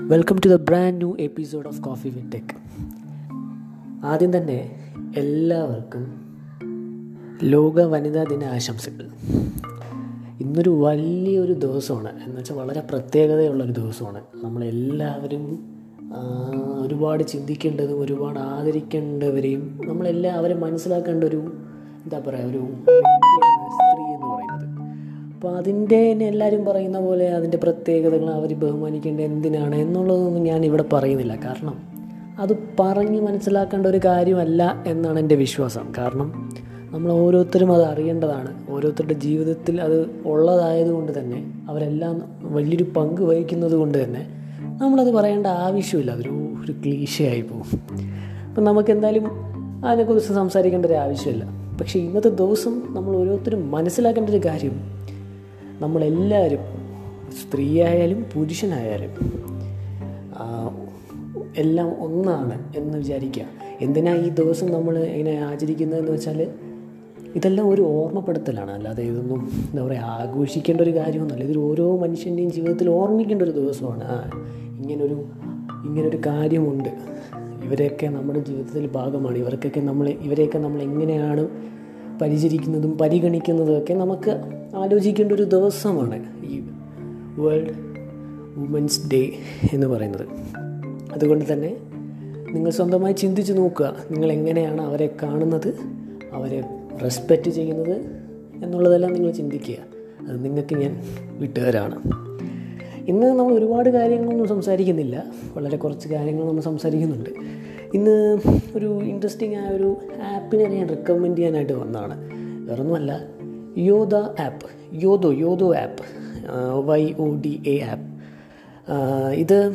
Welcome to the brand new episode of coffee with tech ആദ്യം തന്നെ എല്ലാവർക്കും ലോക വനിതാ ദിന ആശംസകൾ. ഇന്നൊരു വലിയൊരു ദിവസമാണ്. എന്ന് വെച്ചാൽ വളരെ പ്രത്യേകതയുള്ളൊരു ദിവസമാണ്. നമ്മളെല്ലാവരും ഒരുപാട് ചിന്തിക്കേണ്ടതും ഒരുപാട് ആദരിക്കേണ്ടവരെയും നമ്മളെല്ലാവരും മനസ്സിലാക്കേണ്ട ഒരു എന്താ പറയുക ഒരു അപ്പോൾ അതിന്റെ എല്ലാവരും പറയുന്ന പോലെ അതിന്റെ പ്രത്യേകതകൾ അവർ ബഹുമാനിക്കേണ്ട എന്തിനാണ് എന്നുള്ളതൊന്നും ഞാൻ ഇവിടെ പറയുന്നില്ല. കാരണം അത് പറഞ്ഞ് മനസ്സിലാക്കേണ്ട ഒരു കാര്യമല്ല എന്നാണ് എന്റെ വിശ്വാസം. കാരണം നമ്മൾ ഓരോരുത്തരും അത് അറിയേണ്ടതാണ്. ഓരോരുത്തരുടെ ജീവിതത്തിൽ അത് ഉള്ളതായതുകൊണ്ട് തന്നെ അവരെല്ലാം വലിയൊരു പങ്ക് വഹിക്കുന്നത് കൊണ്ട് തന്നെ നമ്മളത് പറയേണ്ട ആവശ്യമില്ല. അതൊരു ഒരു ക്ലീശയായി പോകും. അപ്പം നമുക്ക് എന്തായാലും അതിനെക്കുറിച്ച് സംസാരിക്കേണ്ട ഒരു ആവശ്യമില്ല. പക്ഷേ ഇന്നത്തെ ദിവസം നമ്മൾ ഓരോരുത്തരും മനസ്സിലാക്കേണ്ട ഒരു കാര്യം നമ്മളെല്ലാവരും സ്ത്രീയായാലും പുരുഷനായാലും എല്ലാം ഒന്നാണ് എന്ന് വിചാരിക്കുക. എന്തിനാ ഈ ദിവസം നമ്മൾ ഇങ്ങനെ ആചരിക്കുന്നതെന്ന് വെച്ചാൽ ഇതെല്ലാം ഒരു ഓർമ്മപ്പെടുത്തലാണ്. അല്ലാതെ ഇതൊന്നും എന്താ പറയുക ആഘോഷിക്കേണ്ട ഒരു കാര്യമൊന്നുമല്ല. ഇതൊരു ഓരോ മനുഷ്യന്റെയും ജീവിതത്തിൽ ഓർമ്മിക്കേണ്ട ഒരു ദിവസമാണ്. ആ ഇങ്ങനൊരു ഇങ്ങനൊരു കാര്യമുണ്ട്. ഇവരെയൊക്കെ നമ്മുടെ ജീവിതത്തിൽ ഭാഗമാണ്. ഇവർക്കൊക്കെ നമ്മൾ ഇവരെയൊക്കെ നമ്മൾ എങ്ങനെയാണ് പരിചരിക്കുന്നതും പരിഗണിക്കുന്നതും ഒക്കെ നമുക്ക് ആലോചിക്കേണ്ട ഒരു ദിവസമാണ് ഈ വേൾഡ് വുമൻസ് ഡേ എന്ന് പറയുന്നത്. അതുകൊണ്ട് തന്നെ നിങ്ങൾ സ്വന്തമായി ചിന്തിച്ച് നോക്കുക നിങ്ങൾ എങ്ങനെയാണ് അവരെ കാണുന്നത് അവരെ റെസ്പെക്റ്റ് ചെയ്യുന്നത് എന്നുള്ളതെല്ലാം നിങ്ങൾ ചിന്തിക്കുക. അത് നിങ്ങൾക്ക് ഞാൻ വിട്ടുകാരാണ് ഇന്ന് നമ്മൾ ഒരുപാട് കാര്യങ്ങളൊന്നും സംസാരിക്കുന്നില്ല. വളരെ കുറച്ച് കാര്യങ്ങൾ നമ്മൾ സംസാരിക്കുന്നുണ്ട്. ഇന്ന് ഒരു ഇൻട്രസ്റ്റിംഗ് ആയ ഒരു ആപ്പിനെ ഞാൻ റെക്കമെൻഡ് ചെയ്യാനായിട്ട് വന്നതാണ്. വേറൊന്നുമല്ല Yoda app Yodo Yodo app Y O D A app ഇത്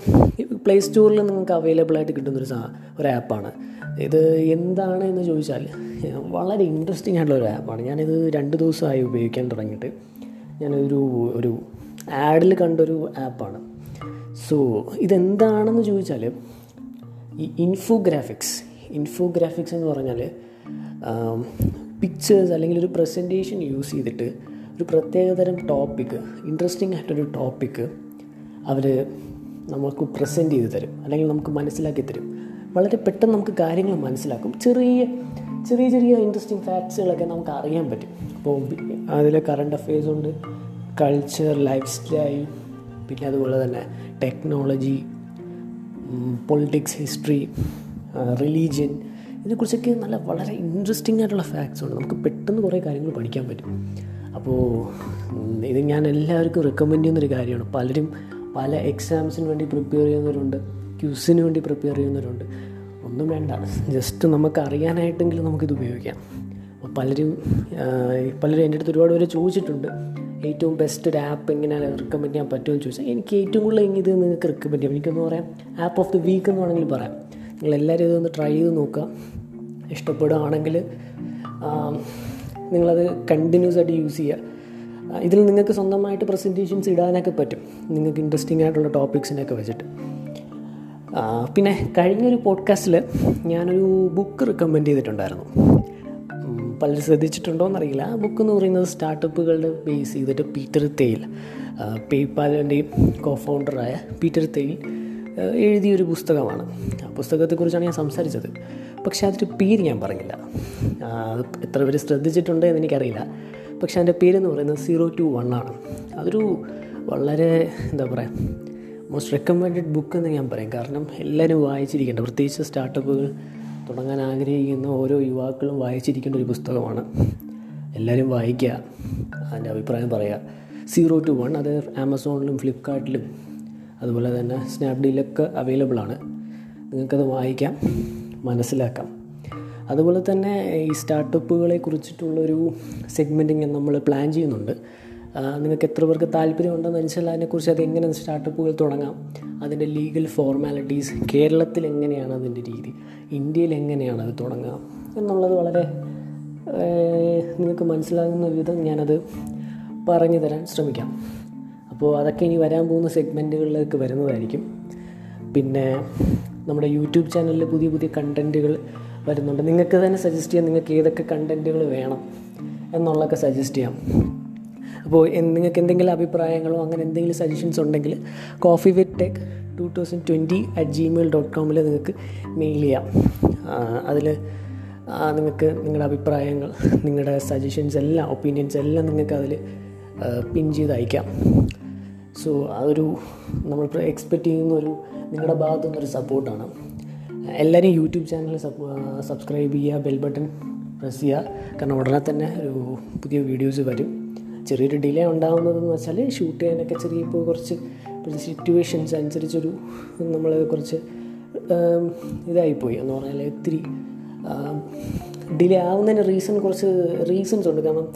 പ്ലേ സ്റ്റോറിൽ നിങ്ങൾക്ക് അവൈലബിൾ ആയിട്ട് കിട്ടുന്നൊരു സാ ഒരു ആപ്പാണ് ഇത് എന്താണ് എന്ന് ചോദിച്ചാൽ വളരെ ഇൻട്രസ്റ്റിംഗ് ആയിട്ടുള്ള ഒരു ആപ്പാണ് ഞാനിത് രണ്ട് ദിവസമായി ഉപയോഗിക്കാൻ തുടങ്ങിയിട്ട് ഞാനൊരു ഒരു ആഡിൽ കണ്ടൊരു ആപ്പാണ് സോ ഇതെന്താണെന്ന് ചോദിച്ചാൽ ഈ ഇൻഫോഗ്രാഫിക്സ് ഇൻഫോഗ്രാഫിക്സ് എന്ന് പറഞ്ഞാൽ പിക്ചേഴ്സ് അല്ലെങ്കിൽ ഒരു പ്രസന്റേഷൻ യൂസ് ചെയ്തിട്ട് ഒരു പ്രത്യേകതരം ടോപ്പിക്ക് ഇൻട്രസ്റ്റിംഗ് ആയിട്ടൊരു ടോപ്പിക്ക് അവർ നമുക്ക് പ്രസന്റ് ചെയ്ത് തരും. അല്ലെങ്കിൽ നമുക്ക് മനസ്സിലാക്കി തരും. വളരെ പെട്ടെന്ന് നമുക്ക് കാര്യങ്ങൾ മനസ്സിലാക്കും. ചെറിയ ചെറിയ ചെറിയ ഇൻട്രസ്റ്റിംഗ് ഫാക്ട്സുകളൊക്കെ നമുക്ക് അറിയാൻ പറ്റും. അപ്പോൾ അതിൽ കറണ്ട് അഫെയർസ് ഉണ്ട്. കൾച്ചർ ലൈഫ് സ്റ്റൈൽ പിന്നെ അതുപോലെ തന്നെ ടെക്നോളജി പൊളിറ്റിക്സ് ഹിസ്റ്ററി റിലീജിയൻ ഇതിനെക്കുറിച്ചൊക്കെ നല്ല വളരെ ഇൻട്രസ്റ്റിംഗ് ആയിട്ടുള്ള ഫാക്ട്സ് ഉണ്ട്. നമുക്ക് പെട്ടെന്ന് കുറേ കാര്യങ്ങൾ പഠിക്കാൻ പറ്റും. അപ്പോൾ ഇത് ഞാൻ എല്ലാവർക്കും റെക്കമെൻഡ് ചെയ്യുന്നൊരു കാര്യമാണ്. പലരും പല എക്സാംസിന് വേണ്ടി പ്രിപ്പയർ ചെയ്യുന്നവരുണ്ട് ക്യൂസിന് വേണ്ടി പ്രിപ്പയർ ചെയ്യുന്നവരുണ്ട്. ഒന്നും വേണ്ട. ജസ്റ്റ് നമുക്ക് അറിയാനായിട്ടെങ്കിലും നമുക്കിത് ഉപയോഗിക്കാം. പലരും പലരും എന്റെ അടുത്ത് ഒരുപാട് പേര് ചോദിച്ചിട്ടുണ്ട്. ഏറ്റവും ബെസ്റ്റ് ഒരു ആപ്പ് എങ്ങനെയാണ് റെക്കമെൻഡ് ചെയ്യാൻ പറ്റുമെന്ന് ചോദിച്ചാൽ എനിക്ക് ഏറ്റവും കൂടുതൽ ഇത് നിങ്ങൾക്ക് റെക്കമെൻഡ് ചെയ്യാം. എനിക്കൊന്ന് പറയാം. ആപ്പ് ഓഫ് ദി വീക്ക് എന്ന് വേണമെങ്കിൽ പറയാം. നിങ്ങൾ എല്ലാവരും ഇതൊന്ന് ട്രൈ ചെയ്ത് നോക്കുക. ഇഷ്ടപ്പെടുകയാണെങ്കിൽ നിങ്ങളത് കണ്ടിന്യൂസ് ആയിട്ട് യൂസ് ചെയ്യുക. ഇതിൽ നിങ്ങൾക്ക് സ്വന്തമായിട്ട് പ്രസന്റേഷൻസ് ഇടാനൊക്കെ പറ്റും. നിങ്ങൾക്ക് ഇൻട്രസ്റ്റിംഗ് ആയിട്ടുള്ള ടോപ്പിക്സിനൊക്കെ വെച്ചിട്ട്. പിന്നെ കഴിഞ്ഞൊരു പോഡ്കാസ്റ്റിൽ ഞാനൊരു ബുക്ക് റെക്കമെൻഡ് ചെയ്തിട്ടുണ്ടായിരുന്നു. പലരും ശ്രദ്ധിച്ചിട്ടുണ്ടോ എന്നറിയില്ല ആ ബുക്ക് എന്ന് പറയുന്നത് സ്റ്റാർട്ടപ്പുകളുടെ ബേസ് ചെയ്തിട്ട് പീറ്റർ തെയിൽ പേയ്പാലിന്റെയും കോ ഫൗണ്ടറായ പീറ്റർ തെയിൽ എഴുതിയൊരു പുസ്തകമാണ്. ആ പുസ്തകത്തെക്കുറിച്ചാണ് ഞാൻ സംസാരിച്ചത്. പക്ഷേ അതിന്റെ പേര് ഞാൻ പറഞ്ഞില്ല. എത്ര പേര് ശ്രദ്ധിച്ചിട്ടുണ്ട് എന്ന് എനിക്കറിയില്ല പക്ഷേ അതിന്റെ പേരെന്ന് പറയുന്നത് സീറോ ടു വൺ ആണ്. അതൊരു വളരെ എന്താ പറയുക മോസ്റ്റ് റെക്കമെൻഡഡ് ബുക്ക് എന്ന് ഞാൻ പറയും. കാരണം എല്ലാവരും വായിച്ചിരിക്കേണ്ട പ്രത്യേകിച്ച് സ്റ്റാർട്ടപ്പുകൾ തുടങ്ങാൻ ആഗ്രഹിക്കുന്ന ഓരോ യുവാക്കളും വായിച്ചിരിക്കേണ്ട ഒരു പുസ്തകമാണ്. എല്ലാവരും വായിക്കുക. അതിന്റെ അഭിപ്രായം പറയുക സീറോ ടു വൺ അത് ആമസോണിലും ഫ്ലിപ്കാർട്ടിലും അതുപോലെ തന്നെ സ്നാപ്ഡീലൊക്കെ അവൈലബിൾ ആണ്. നിങ്ങൾക്കത് വായിക്കാം മനസ്സിലാക്കാം. അതുപോലെ തന്നെ ഈ സ്റ്റാർട്ടപ്പുകളെ കുറിച്ചിട്ടുള്ളൊരു സെഗ്മെന്റിങ് നമ്മൾ പ്ലാൻ ചെയ്യുന്നുണ്ട്. നിങ്ങൾക്ക് എത്ര പേർക്ക് താല്പര്യമുണ്ടെന്ന് വെച്ചാൽ അതിനെക്കുറിച്ച് അത് എങ്ങനെ സ്റ്റാർട്ടപ്പുകൾ തുടങ്ങാം അതിന്റെ ലീഗൽ ഫോർമാലിറ്റീസ് കേരളത്തിൽ എങ്ങനെയാണ് അതിന്റെ രീതി ഇന്ത്യയിൽ എങ്ങനെയാണ് അത് തുടങ്ങാം എന്നുള്ളത് വളരെ നിങ്ങൾക്ക് മനസ്സിലാകുന്ന വിധം ഞാനത് പറഞ്ഞു തരാൻ ശ്രമിക്കാം. അപ്പോൾ അതൊക്കെ ഇനി വരാൻ പോകുന്ന സെഗ്മെന്റുകളിലേക്ക് വരുന്നതായിരിക്കും. പിന്നെ നമ്മുടെ യൂട്യൂബ് ചാനലിൽ പുതിയ പുതിയ കണ്ടന്റുകൾ വരുന്നുണ്ട്. നിങ്ങൾക്ക് തന്നെ സജസ്റ്റ് ചെയ്യാം നിങ്ങൾക്ക് ഏതൊക്കെ കണ്ടന്റുകൾ വേണം എന്നുള്ളതൊക്കെ സജസ്റ്റ് ചെയ്യാം. അപ്പോൾ നിങ്ങൾക്ക് എന്തെങ്കിലും അഭിപ്രായങ്ങളോ അങ്ങനെ എന്തെങ്കിലും സജഷൻസ് ഉണ്ടെങ്കിൽ coffee with tech two thousand twenty at Gmail dot കോമിൽ നിങ്ങൾക്ക് മെയിൽ ചെയ്യാം. അതിൽ നിങ്ങൾക്ക് നിങ്ങളുടെ അഭിപ്രായങ്ങൾ നിങ്ങളുടെ സജഷൻസ് എല്ലാം ഒപ്പീനിയൻസ് എല്ലാം നിങ്ങൾക്ക് അതിൽ പിൻ ചെയ്ത് അയക്കാം. സോ അതൊരു നമ്മൾ എക്സ്പെക്റ്റ് ചെയ്യുന്ന ഒരു നിങ്ങളുടെ ഭാഗത്തു നിന്നൊരു സപ്പോർട്ടാണ് എല്ലാവരും യൂട്യൂബ് ചാനൽ സബ്സ്ക്രൈബ് ചെയ്യുക ബെൽ ബട്ടൺ പ്രസ് ചെയ്യുക. കാരണം ഉടനെ തന്നെ ഒരു പുതിയ വീഡിയോസ് വരും. ചെറിയൊരു ഡിലേ ഉണ്ടാകുന്നതെന്ന് വെച്ചാൽ ഷൂട്ട് ചെയ്യാനൊക്കെ ചെറിയ ഇപ്പോൾ കുറച്ച് സിറ്റുവേഷൻസ് അനുസരിച്ചൊരു നമ്മൾ കുറച്ച് ഇതായിപ്പോയി എന്ന് പറഞ്ഞാൽ ഒത്തിരി ഡിലേ ആവുന്നതിന് റീസൺ കുറച്ച് റീസൺസ് ഉണ്ട്. കാരണം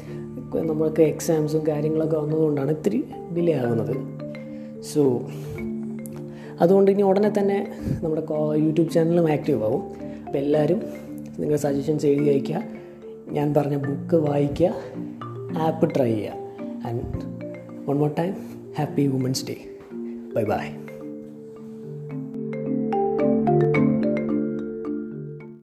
നമ്മൾക്ക് എക്സാംസും കാര്യങ്ങളൊക്കെ വന്നതുകൊണ്ടാണ് ഇത്തിരി ഡിലേ ആകുന്നത് സോ അതുകൊണ്ട് ഇനി ഉടനെ തന്നെ നമ്മുടെ യൂട്യൂബ് ചാനലും ആക്റ്റീവ് ആവും. അപ്പോൾ എല്ലാവരും നിങ്ങളുടെ സജഷൻസ് എഴുതി അയയ്ക്കുക ഞാൻ പറഞ്ഞ ബുക്ക് വായിക്കുക. ആപ്പ് ട്രൈ ചെയ്യുക and one more time happy women's day bye bye